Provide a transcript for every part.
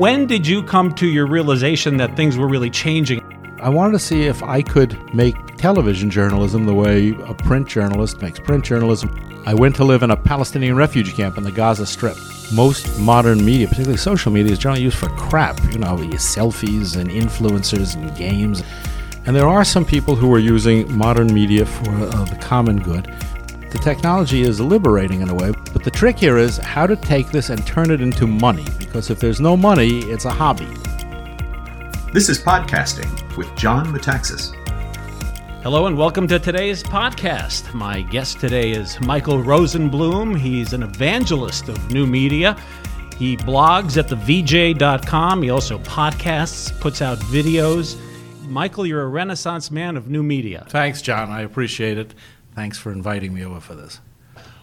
When did you come to your realization that things were really changing? I wanted to see if I could make television journalism the way a print journalist makes print journalism. I went to live in a Palestinian refugee camp in the Gaza Strip. Most modern media, particularly social media, is generally used for crap. You know, selfies and influencers and games. And there are some people who are using modern media for uh, the common good. The technology is liberating in a way, but the trick here is how to take this and turn it into money, because if there's no money, it's a hobby. This is Podcasting with John Metaxas. Hello and welcome to today's podcast. My guest today is Michael Rosenblum. He's an evangelist of new media. He blogs at thevj.com. He also podcasts, puts out videos. Michael, you're a renaissance man of new media. Thanks, John. I appreciate it. Thanks for inviting me over for this.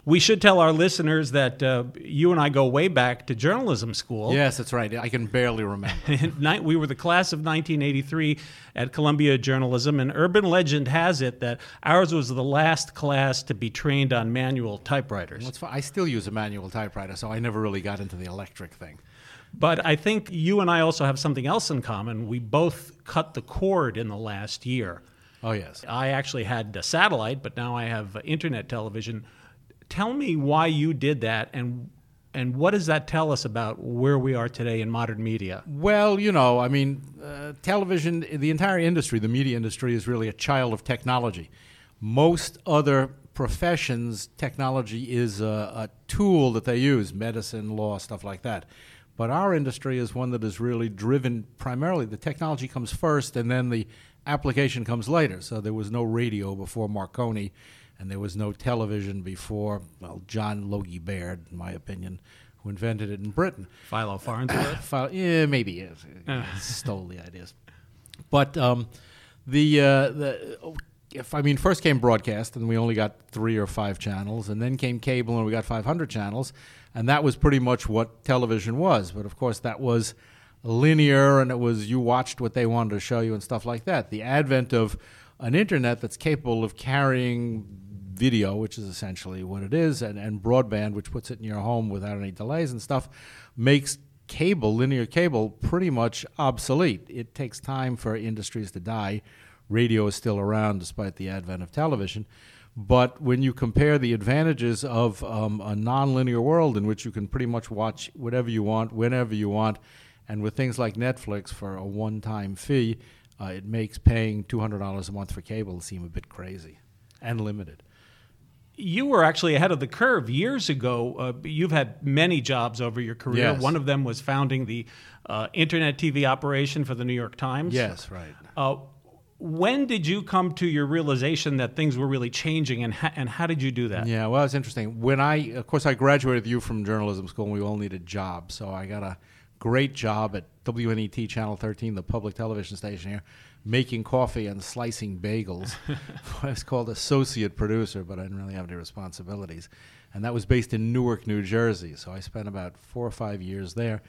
We should tell our listeners that uh, you and I go way back to journalism school. Yes, that's right. I can barely remember. we were the class of 1983 at Columbia Journalism, and urban legend has it that ours was the last class to be trained on manual typewriters. Well, I still use a manual typewriter, so I never really got into the electric thing. But I think you and I also have something else in common. We both cut the cord in the last year. Oh, yes. I actually had a satellite, but now I have internet television Tell me why you did that and and what does that tell us about where we are today in modern media? Well, you know, I mean, uh, television, the entire industry, the media industry, is really a child of technology. Most other professions, technology is a, a tool that they use, medicine, law, stuff like that. But our industry is one that is really driven primarily, the technology comes first and then the application comes later. So there was no radio before Marconi and there was no television before, well, John Logie Baird, in my opinion, who invented it in Britain. Philo Farnsworth? Philo, yeah, maybe. Yeah, stole the ideas. But um, the, uh, the if I mean, first came broadcast, and we only got three or five channels, and then came cable, and we got 500 channels, and that was pretty much what television was. But of course, that was linear, and it was you watched what they wanted to show you and stuff like that. The advent of an internet that's capable of carrying video, which is essentially what it is, and, and broadband, which puts it in your home without any delays and stuff, makes cable, linear cable, pretty much obsolete. It takes time for industries to die. Radio is still around despite the advent of television. But when you compare the advantages of um, a nonlinear world in which you can pretty much watch whatever you want, whenever you want, and with things like Netflix for a one time fee, uh, it makes paying $200 a month for cable seem a bit crazy and limited you were actually ahead of the curve years ago. Uh, you've had many jobs over your career. Yes. One of them was founding the uh, internet TV operation for the New York Times. Yes, right. Uh, when did you come to your realization that things were really changing, and ha- and how did you do that? Yeah, well, it's interesting. When I, of course, I graduated with you from journalism school, and we all needed jobs. So I got a great job at WNET Channel 13, the public television station here, making coffee and slicing bagels. I was called associate producer, but I didn't really have any responsibilities. And that was based in Newark, New Jersey. So I spent about four or five years there.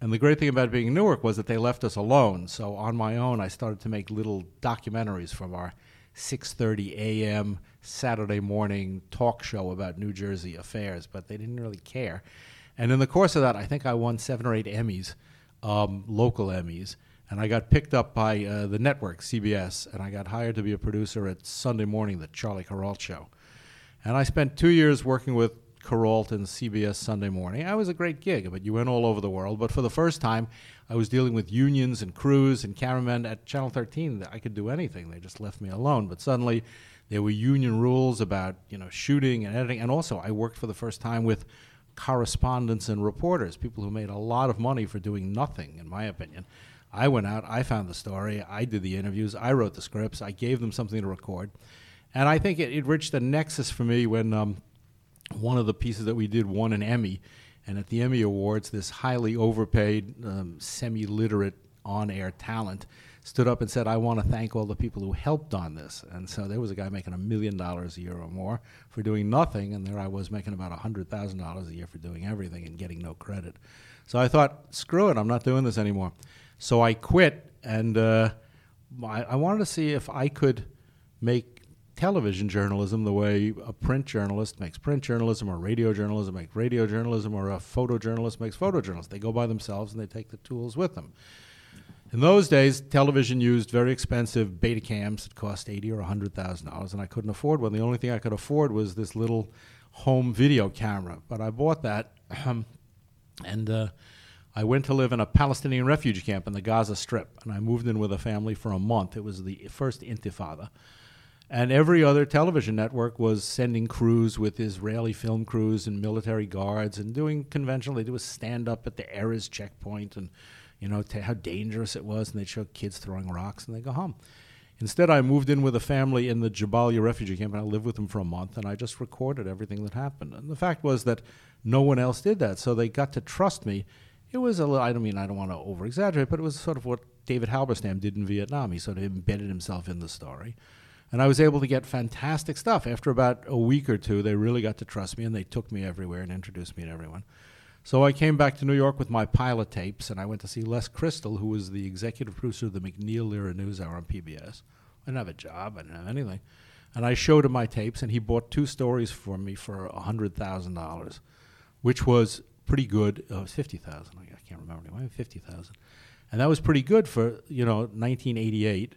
And the great thing about being in Newark was that they left us alone. So on my own, I started to make little documentaries from our 6:30 a.m. Saturday morning talk show about New Jersey affairs, but they didn't really care. And in the course of that, I think I won seven or eight Emmys, um, local Emmys and I got picked up by uh, the network CBS, and I got hired to be a producer at Sunday Morning, the Charlie Kuralt Show. And I spent two years working with Kuralt and CBS Sunday Morning. I was a great gig, but you went all over the world. But for the first time, I was dealing with unions and crews and cameramen at Channel 13. I could do anything; they just left me alone. But suddenly, there were union rules about you know shooting and editing, and also I worked for the first time with correspondents and reporters, people who made a lot of money for doing nothing, in my opinion. I went out, I found the story, I did the interviews, I wrote the scripts, I gave them something to record. And I think it, it reached a nexus for me when um, one of the pieces that we did won an Emmy. And at the Emmy Awards, this highly overpaid, um, semi literate on air talent stood up and said, I want to thank all the people who helped on this. And so there was a guy making a million dollars a year or more for doing nothing, and there I was making about $100,000 a year for doing everything and getting no credit. So I thought, screw it, I'm not doing this anymore. So I quit, and uh, I, I, wanted to see if I could make television journalism the way a print journalist makes print journalism, or radio journalism makes radio journalism, or a photojournalist makes photojournalism. They go by themselves and they take the tools with them. In those days, television used very expensive beta cams that cost eighty or hundred thousand dollars, and I couldn't afford one. The only thing I could afford was this little home video camera. But I bought that, and uh, I went to live in a Palestinian refugee camp in the Gaza Strip, and I moved in with a family for a month. It was the first Intifada. And every other television network was sending crews with Israeli film crews and military guards and doing conventional. They do a stand up at the Erez checkpoint and you know, t- how dangerous it was, and they'd show kids throwing rocks, and they go home. Instead, I moved in with a family in the Jabalia refugee camp, and I lived with them for a month, and I just recorded everything that happened. And the fact was that no one else did that, so they got to trust me. It was a little, I don't mean, I don't want to over exaggerate, but it was sort of what David Halberstam did in Vietnam. He sort of embedded himself in the story. And I was able to get fantastic stuff. After about a week or two, they really got to trust me, and they took me everywhere and introduced me to everyone. So I came back to New York with my pilot tapes, and I went to see Les Crystal, who was the executive producer of the MacNeil Lehrer NewsHour on PBS. I didn't have a job, I didn't have anything. And I showed him my tapes, and he bought two stories for me for $100,000, which was pretty good. Oh, it was 50000 I can't remember anymore, 50000 And that was pretty good for, you know, 1988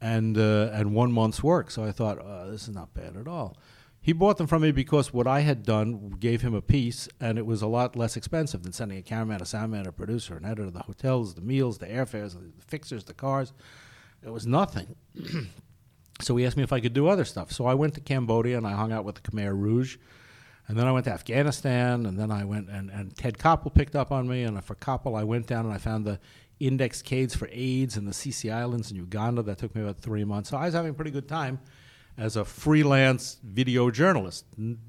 and, uh, and one month's work. So I thought, oh, this is not bad at all. He bought them from me because what I had done gave him a piece, and it was a lot less expensive than sending a cameraman, a soundman, a producer, an editor, the hotels, the meals, the airfares, the fixers, the cars. It was nothing. so he asked me if I could do other stuff. So I went to Cambodia and I hung out with the Khmer Rouge. And then I went to Afghanistan, and then I went, and, and Ted Koppel picked up on me. And for Koppel, I went down and I found the index codes for AIDS in the Ssese Islands in Uganda. That took me about three months. So I was having a pretty good time as a freelance video journalist.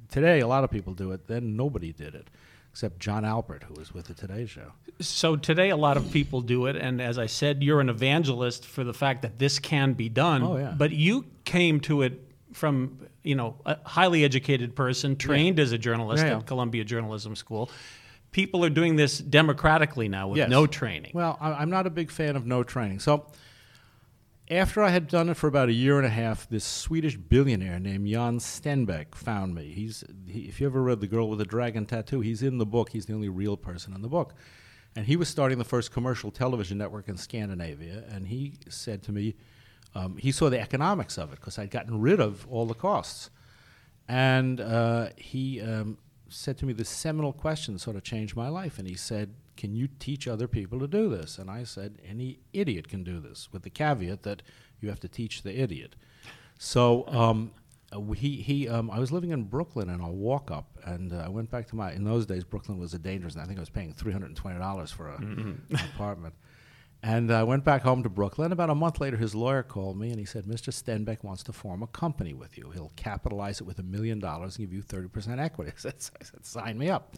Today, a lot of people do it. Then nobody did it, except Jon Alpert, who was with the Today Show. So today, a lot of people do it, and as I said, you're an evangelist for the fact that this can be done. Oh, yeah. But you came to it from you know a highly educated person, trained Yeah. as a journalist Yeah, yeah. at Columbia Journalism School. People are doing this democratically now with Yes. no training. Well, I, I'm not a big fan of no training. So after I had done it for about a year and a half, this Swedish billionaire named Jan Stenbeck found me. He's he, if you ever read The Girl with the Dragon Tattoo, he's in the book. He's the only real person in the book. And he was starting the first commercial television network in Scandinavia. And he said to me, um, he saw the economics of it because I'd gotten rid of all the costs. And uh, he um, said to me this seminal question sort of changed my life. And he said, Can you teach other people to do this? And I said, Any idiot can do this, with the caveat that you have to teach the idiot. So um, uh, he, he um, I was living in Brooklyn and I walk up and uh, I went back to my, in those days, Brooklyn was a dangerous, and I think I was paying $320 for a, an apartment. And I went back home to Brooklyn. About a month later, his lawyer called me and he said, Mr. Stenbeck wants to form a company with you. He'll capitalize it with a million dollars and give you 30% equity. I said, I said, sign me up.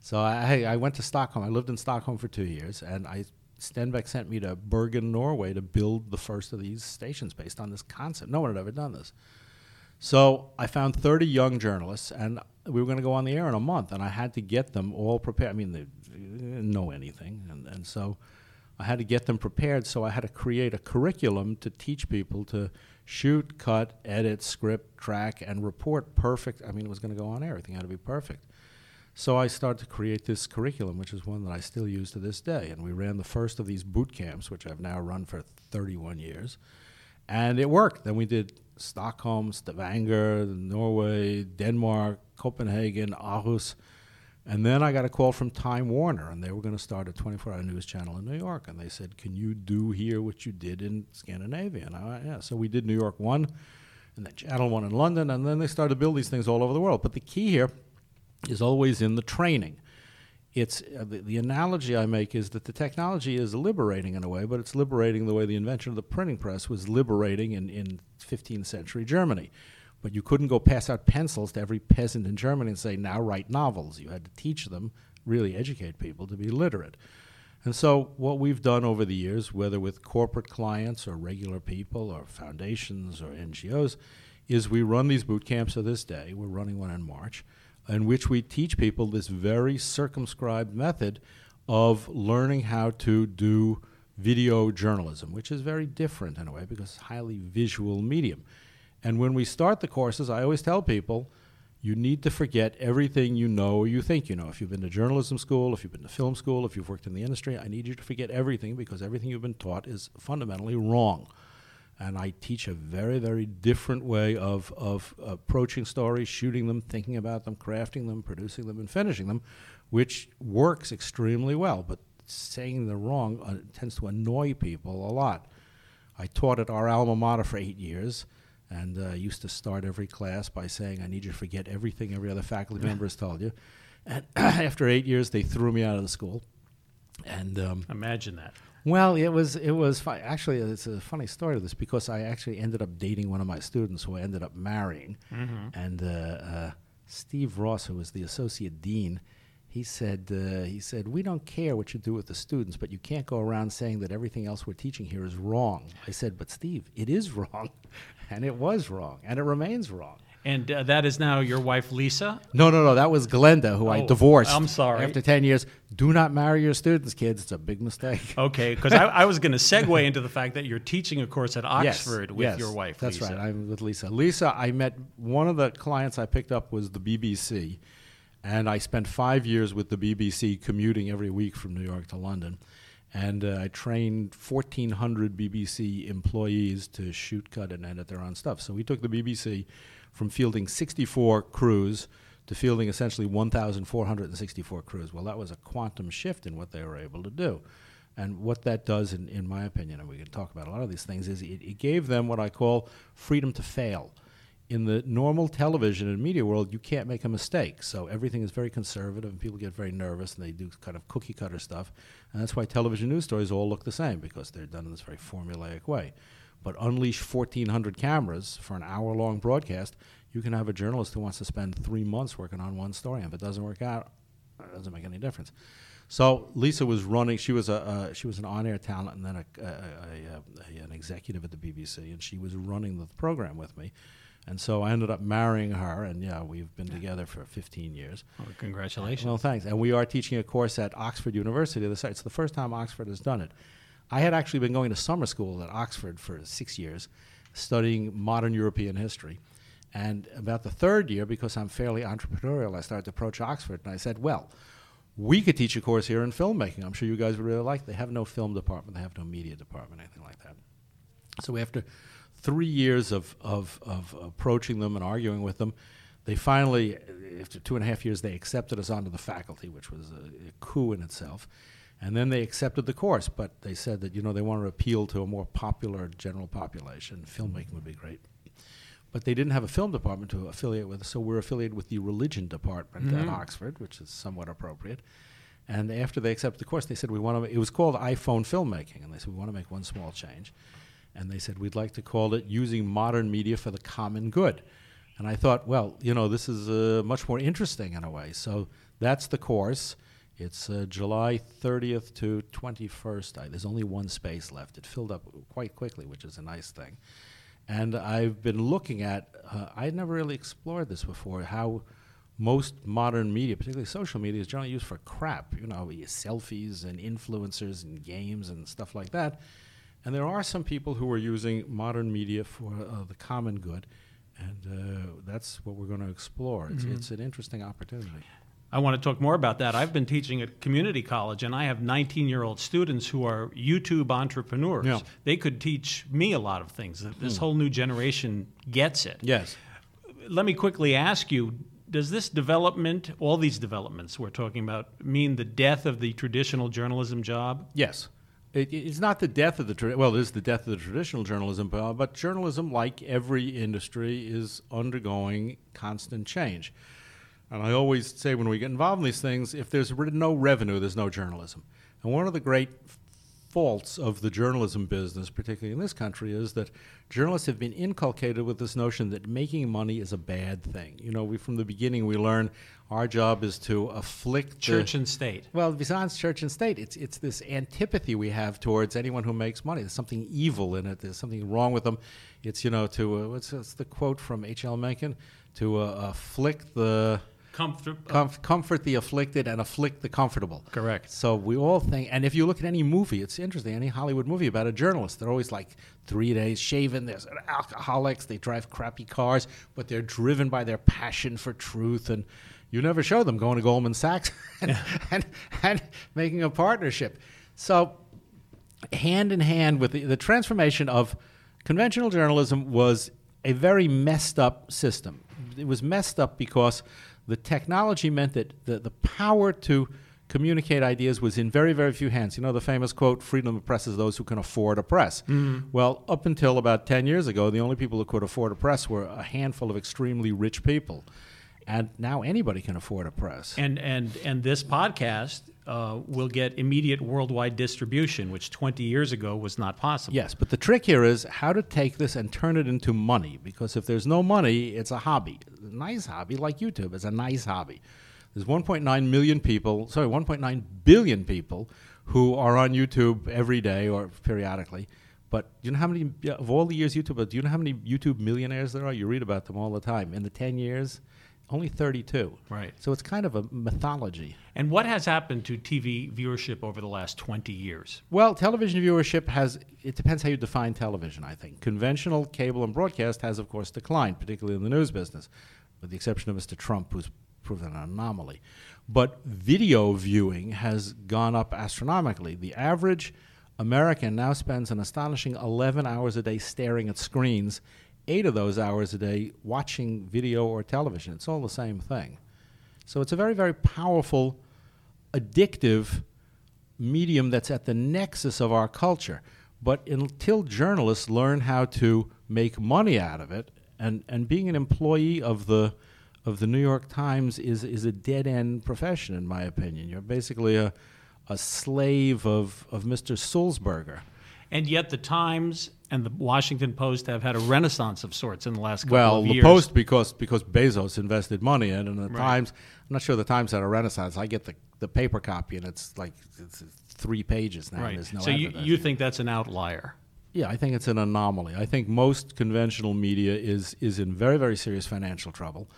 So I, I went to Stockholm. I lived in Stockholm for two years, and I Stenbeck sent me to Bergen, Norway, to build the first of these stations based on this concept. No one had ever done this. So I found 30 young journalists, and we were going to go on the air in a month, and I had to get them all prepared. I mean, they, they didn't know anything, and, and so I had to get them prepared. So I had to create a curriculum to teach people to shoot, cut, edit, script, track, and report perfect. I mean, it was going to go on air. Everything had to be perfect. So I started to create this curriculum, which is one that I still use to this day. And we ran the first of these boot camps, which I've now run for 31 years. And it worked. Then we did Stockholm, Stavanger, Norway, Denmark, Copenhagen, Aarhus. And then I got a call from Time Warner, and they were going to start a 24 hour news channel in New York. And they said, Can you do here what you did in Scandinavia? And I went, Yeah. So we did New York 1, and then Channel 1 in London, and then they started to build these things all over the world. But the key here is always in the training. It's uh, the, the analogy I make is that the technology is liberating in a way, but it's liberating the way the invention of the printing press was liberating in, in 15th century Germany. But you couldn't go pass out pencils to every peasant in Germany and say, now write novels. You had to teach them, really educate people to be literate. And so, what we've done over the years, whether with corporate clients or regular people or foundations or NGOs, is we run these boot camps to this day. We're running one in March, in which we teach people this very circumscribed method of learning how to do video journalism, which is very different in a way because it's highly visual medium. And when we start the courses, I always tell people you need to forget everything you know or you think you know. If you've been to journalism school, if you've been to film school, if you've worked in the industry, I need you to forget everything because everything you've been taught is fundamentally wrong. And I teach a very, very different way of, of approaching stories, shooting them, thinking about them, crafting them, producing them, and finishing them, which works extremely well. But saying the wrong uh, tends to annoy people a lot. I taught at our alma mater for eight years and uh, used to start every class by saying, I need you to forget everything every other faculty member has told you. And after eight years, they threw me out of the school. And um, imagine that. Well, it was it was fu- actually it's a funny story to this because I actually ended up dating one of my students who I ended up marrying, Mm-hmm. and uh, uh, Steve Ross, who was the associate dean, he said uh, he said we don't care what you do with the students, but you can't go around saying that everything else we're teaching here is wrong. I said, but Steve, it is wrong, and it was wrong, and it remains wrong. And uh, that is now your wife, Lisa. No, no, no. That was Glenda, who I Oh, divorced. I'm sorry. After ten years, do not marry your students, kids. It's a big mistake. Okay, because I, I was going to segue into the fact that you're teaching a course at Yes, Oxford with yes, your wife. That's Lisa. right. I'm with Lisa. Lisa, I met one of the clients I picked up was the BBC, and I spent five years with the BBC commuting every week from New York to London. And uh, I trained 1,400 BBC employees to shoot, cut, and edit their own stuff. So we took the BBC from fielding 64 crews to fielding essentially 1,464 crews. Well, that was a quantum shift in what they were able to do. And what that does, in, in my opinion, and we can talk about a lot of these things, is it, it gave them what I call freedom to fail. In the normal television and media world, you can't make a mistake. So everything is very conservative, and people get very nervous, and they do kind of cookie cutter stuff. And that's why television news stories all look the same, because they're done in this very formulaic way. But unleash 1,400 cameras for an hour long broadcast, you can have a journalist who wants to spend three months working on one story. And if it doesn't work out, it doesn't make any difference. So Lisa was running. She was a uh, she was an on-air talent and then a, a, a, an executive at the BBC, and she was running the program with me. And so I ended up marrying her, and yeah, we've been together for 15 years. Well, congratulations. Well, thanks. And we are teaching a course at Oxford University. This- It's the first time Oxford has done it. I had actually been going to summer school at Oxford for six years, studying modern European history. And about the third year, because I'm fairly entrepreneurial, I started to approach Oxford, and I said, well, we could teach a course here in filmmaking. I'm sure you guys would really like. It. They have no film department, they have no media department, anything like that. So after three years of, of, of approaching them and arguing with them, they finally, after two and a half years, they accepted us onto the faculty, which was a, a coup in itself. And then they accepted the course, but they said that you know they want to appeal to a more popular general population. Filmmaking would be great, but they didn't have a film department to affiliate with, so we're affiliated with the religion department at mm-hmm. Oxford, which is somewhat appropriate. And after they accepted the course, they said we want to. It was called iPhone filmmaking, and they said we want to make one small change. And they said we'd like to call it using modern media for the common good. And I thought, well, you know, this is uh, much more interesting in a way. So that's the course. It's uh, July 30th to 21st. I, there's only one space left. It filled up quite quickly, which is a nice thing. And I've been looking at, uh, I'd never really explored this before, how most modern media, particularly social media, is generally used for crap. You know, selfies and influencers and games and stuff like that. And there are some people who are using modern media for uh, the common good. And uh, that's what we're going to explore. It's, it's an interesting opportunity. I want to talk more about that. I've been teaching at community college, and I have 19 year old students who are YouTube entrepreneurs. Yeah. They could teach me a lot of things. This whole new generation gets it. Yes. Let me quickly ask you does this development, all these developments we're talking about, mean the death of the traditional journalism job? Yes. It, it's not the death of the tra- well, it is the death of the traditional journalism, uh, but journalism, like every industry, is undergoing constant change. And I always say when we get involved in these things, if there's no revenue, there's no journalism. And one of the great faults of the journalism business, particularly in this country, is that journalists have been inculcated with this notion that making money is a bad thing. You know, we from the beginning we learn our job is to afflict the- Church and state. well, besides church and state, it's it's this antipathy we have towards anyone who makes money. There's something evil in it. There's something wrong with them. It's you know to uh, what's, what's the quote from H. L. Mencken to uh, afflict the Comfort. Uh, Comf- comfort the afflicted and afflict the comfortable. Correct. So we all think, and if you look at any movie, it's interesting. Any Hollywood movie about a journalist, they're always like three days shaven. There's alcoholics. They drive crappy cars, but they're driven by their passion for truth. And you never show them going to Goldman Sachs and, and, and making a partnership. So hand in hand with the, the transformation of conventional journalism was a very messed up system. It was messed up because the technology meant that the, the power to communicate ideas was in very, very few hands. You know the famous quote, freedom oppresses those who can afford a press. Mm-hmm. Well, up until about 10 years ago, the only people who could afford a press were a handful of extremely rich people. And now anybody can afford a press. And and and this podcast uh, will get immediate worldwide distribution, which 20 years ago was not possible. Yes, but the trick here is how to take this and turn it into money. Because if there's no money, it's a hobby. A nice hobby, like YouTube, is a nice hobby. There's 1.9 million people, sorry, 1.9 billion people who are on YouTube every day or periodically. But do you know how many, of all the years YouTube, do you know how many YouTube millionaires there are? You read about them all the time. In the 10 years, only 32. Right. So it's kind of a mythology. And what has happened to TV viewership over the last 20 years? Well, television viewership has, it depends how you define television, I think. Conventional cable and broadcast has, of course, declined, particularly in the news business, with the exception of Mr. Trump, who's proven an anomaly. But video viewing has gone up astronomically. The average American now spends an astonishing 11 hours a day staring at screens, eight of those hours a day watching video or television. It's all the same thing. So it's a very, very powerful, addictive medium that's at the nexus of our culture. But until journalists learn how to make money out of it, and, and being an employee of the of the New York Times is is a dead end profession, in my opinion. You're basically a a slave of, of Mr. Sulzberger. And yet the Times and the Washington Post have had a renaissance of sorts in the last couple Well, of years. Well, the. Post because because Bezos invested money in, it, and the Right. Times. I'm not sure the Times had a renaissance. I get the, the paper copy, and it's like it's, three pages now. and Right. There's no so you, you think that's an outlier? Yeah, I think it's an anomaly. I think most conventional media is is in very very serious financial trouble,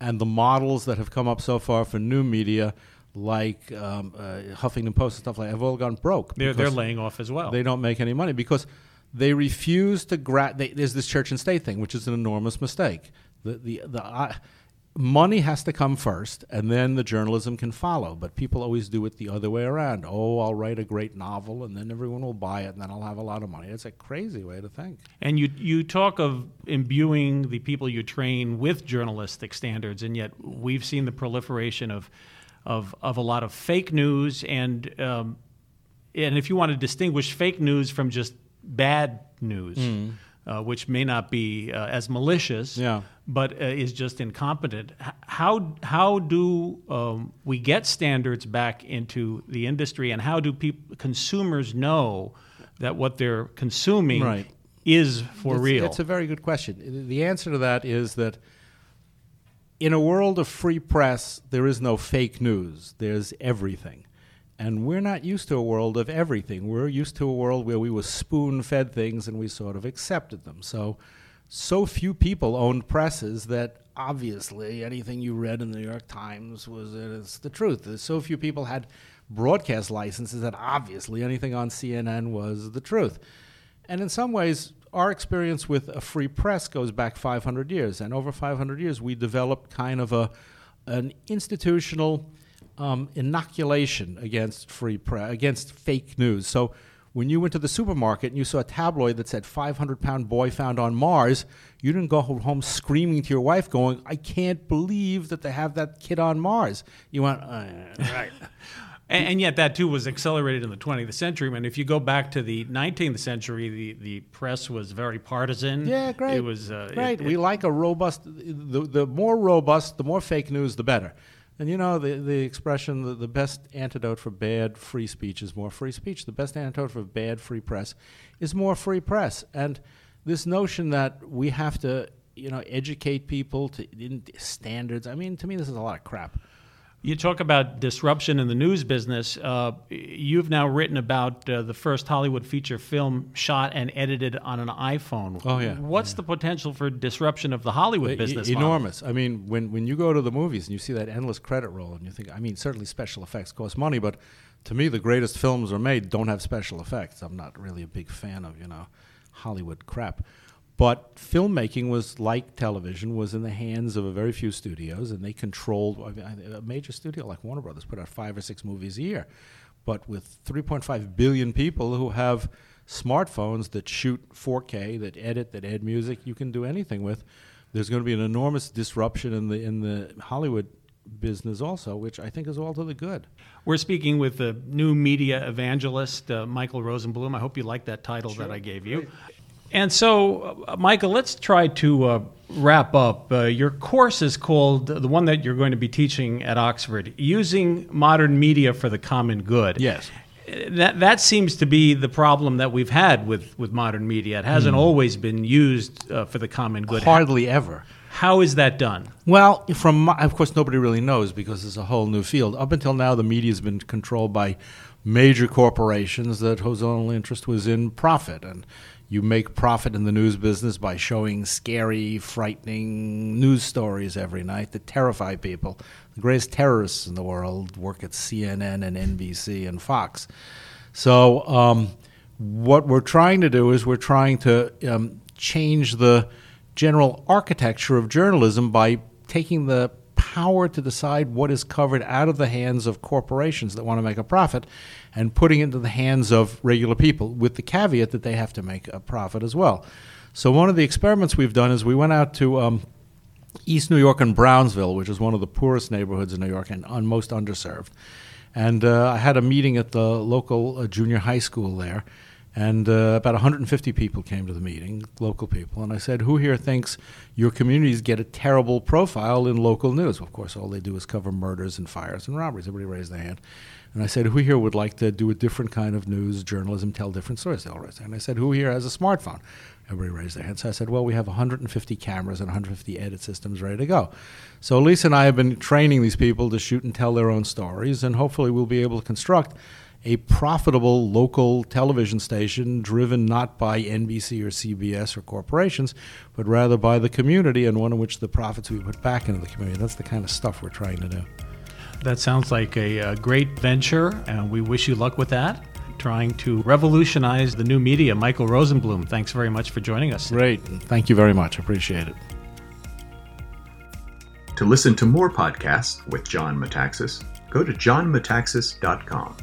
and the models that have come up so far for new media, like um, uh, Huffington Post and stuff like, that, have all gone broke. They're, they're laying off as well. They don't make any money because they refuse to gra- they, There's this church and state thing, which is an enormous mistake. The the the. Money has to come first, and then the journalism can follow. But people always do it the other way around. Oh, I'll write a great novel, and then everyone will buy it, and then I'll have a lot of money. It's a crazy way to think. And you you talk of imbuing the people you train with journalistic standards, and yet we've seen the proliferation of of, of a lot of fake news, and um, and if you want to distinguish fake news from just bad news, uh, which may not be uh, as malicious, Yeah. but uh, is just incompetent. H- How how do um, we get standards back into the industry, and how do peop- consumers know that what they're consuming Right. is for It's- real? It's a very good question. The answer to that is that in a world of free press, there is no fake news. There's everything. And we're not used to a world of everything. We're used to a world where we were spoon fed things and we sort of accepted them. So, so few people owned presses that obviously anything you read in the New York Times was uh, it's the truth. There's so few people had broadcast licenses that obviously anything on CNN was the truth. And in some ways, our experience with a free press goes back 500 years. And over 500 years, we developed kind of a, an institutional um, inoculation against free press, against fake news. So when you went to the supermarket and you saw a tabloid that said 500 pound boy found on Mars, you didn't go home screaming to your wife, going, I can't believe that they have that kid on Mars. You went, uh, right. And, and yet, that too was accelerated in the 20th century. I mean, if you go back to the 19th century, the, the press was very partisan. Yeah, great. It was uh, it- great. it- we like a robust. The, the more robust, the more fake news, the better. And you know the the expression: the, the best antidote for bad free speech is more free speech. The best antidote for bad free press is more free press. And this notion that we have to, you know, educate people to in standards. I mean, to me, this is a lot of crap. You talk about disruption in the news business. Uh, you've now written about uh, the first Hollywood feature film shot and edited on an iPhone. Oh, yeah. What's Yeah. the potential for disruption of the Hollywood E- business? model? enormous. I mean, when when you go to the movies and you see that endless credit roll, and you think, I mean, certainly special effects cost money, but to me, the greatest films are made don't have special effects. I'm not really a big fan of you know Hollywood crap. But filmmaking was like television, was in the hands of a very few studios, and they controlled. I mean, a major studio like Warner Brothers put out five or six movies a year, but with 3.5 billion people who have smartphones that shoot 4K, that edit, that add music, you can do anything with. There's going to be an enormous disruption in the in the Hollywood business also, which I think is all to the good. We're speaking with the new media evangelist, uh, Michael Rosenblum. I hope you like that title that I gave you. And so, uh, Michael, let's try to uh, wrap up. Uh, your course is called the one that you're going to be teaching at Oxford, Using Modern Media for the Common Good. Yes. That, that seems to be the problem that we've had with, with modern media. It hasn't always been used uh, for the common good. Hardly ever. How is that done? Well, from my, of course nobody really knows because it's a whole new field. Up until now, the media's been controlled by major corporations that whose only interest was in profit, and you make profit in the news business by showing scary, frightening news stories every night that terrify people. The greatest terrorists in the world work at CNN and NBC and Fox. So, um, what we're trying to do is we're trying to um, change the general architecture of journalism by taking the power to decide what is covered out of the hands of corporations that want to make a profit and putting it into the hands of regular people with the caveat that they have to make a profit as well. So, one of the experiments we've done is we went out to um, East New York and Brownsville, which is one of the poorest neighborhoods in New York and un- most underserved. And uh, I had a meeting at the local uh, junior high school there, and uh, about 150 people came to the meeting, local people. And I said, Who here thinks your communities get a terrible profile in local news? Of course, all they do is cover murders and fires and robberies. Everybody raised their hand. And I said, Who here would like to do a different kind of news, journalism, tell different stories? They all raised their hand. And I said, Who here has a smartphone? Everybody raised their hand. So I said, Well, we have 150 cameras and 150 edit systems ready to go. So Lisa and I have been training these people to shoot and tell their own stories, and hopefully we'll be able to construct a profitable local television station driven not by NBC or CBS or corporations, but rather by the community and one in which the profits we put back into the community. That's the kind of stuff we're trying to do. That sounds like a, uh great venture, and we wish you luck with that. Trying to revolutionize the new media. Michael Rosenblum, thanks very much for joining us. Great. Thank you very much. Appreciate it. To listen to more podcasts with John Metaxas, go to johnmetaxas.com.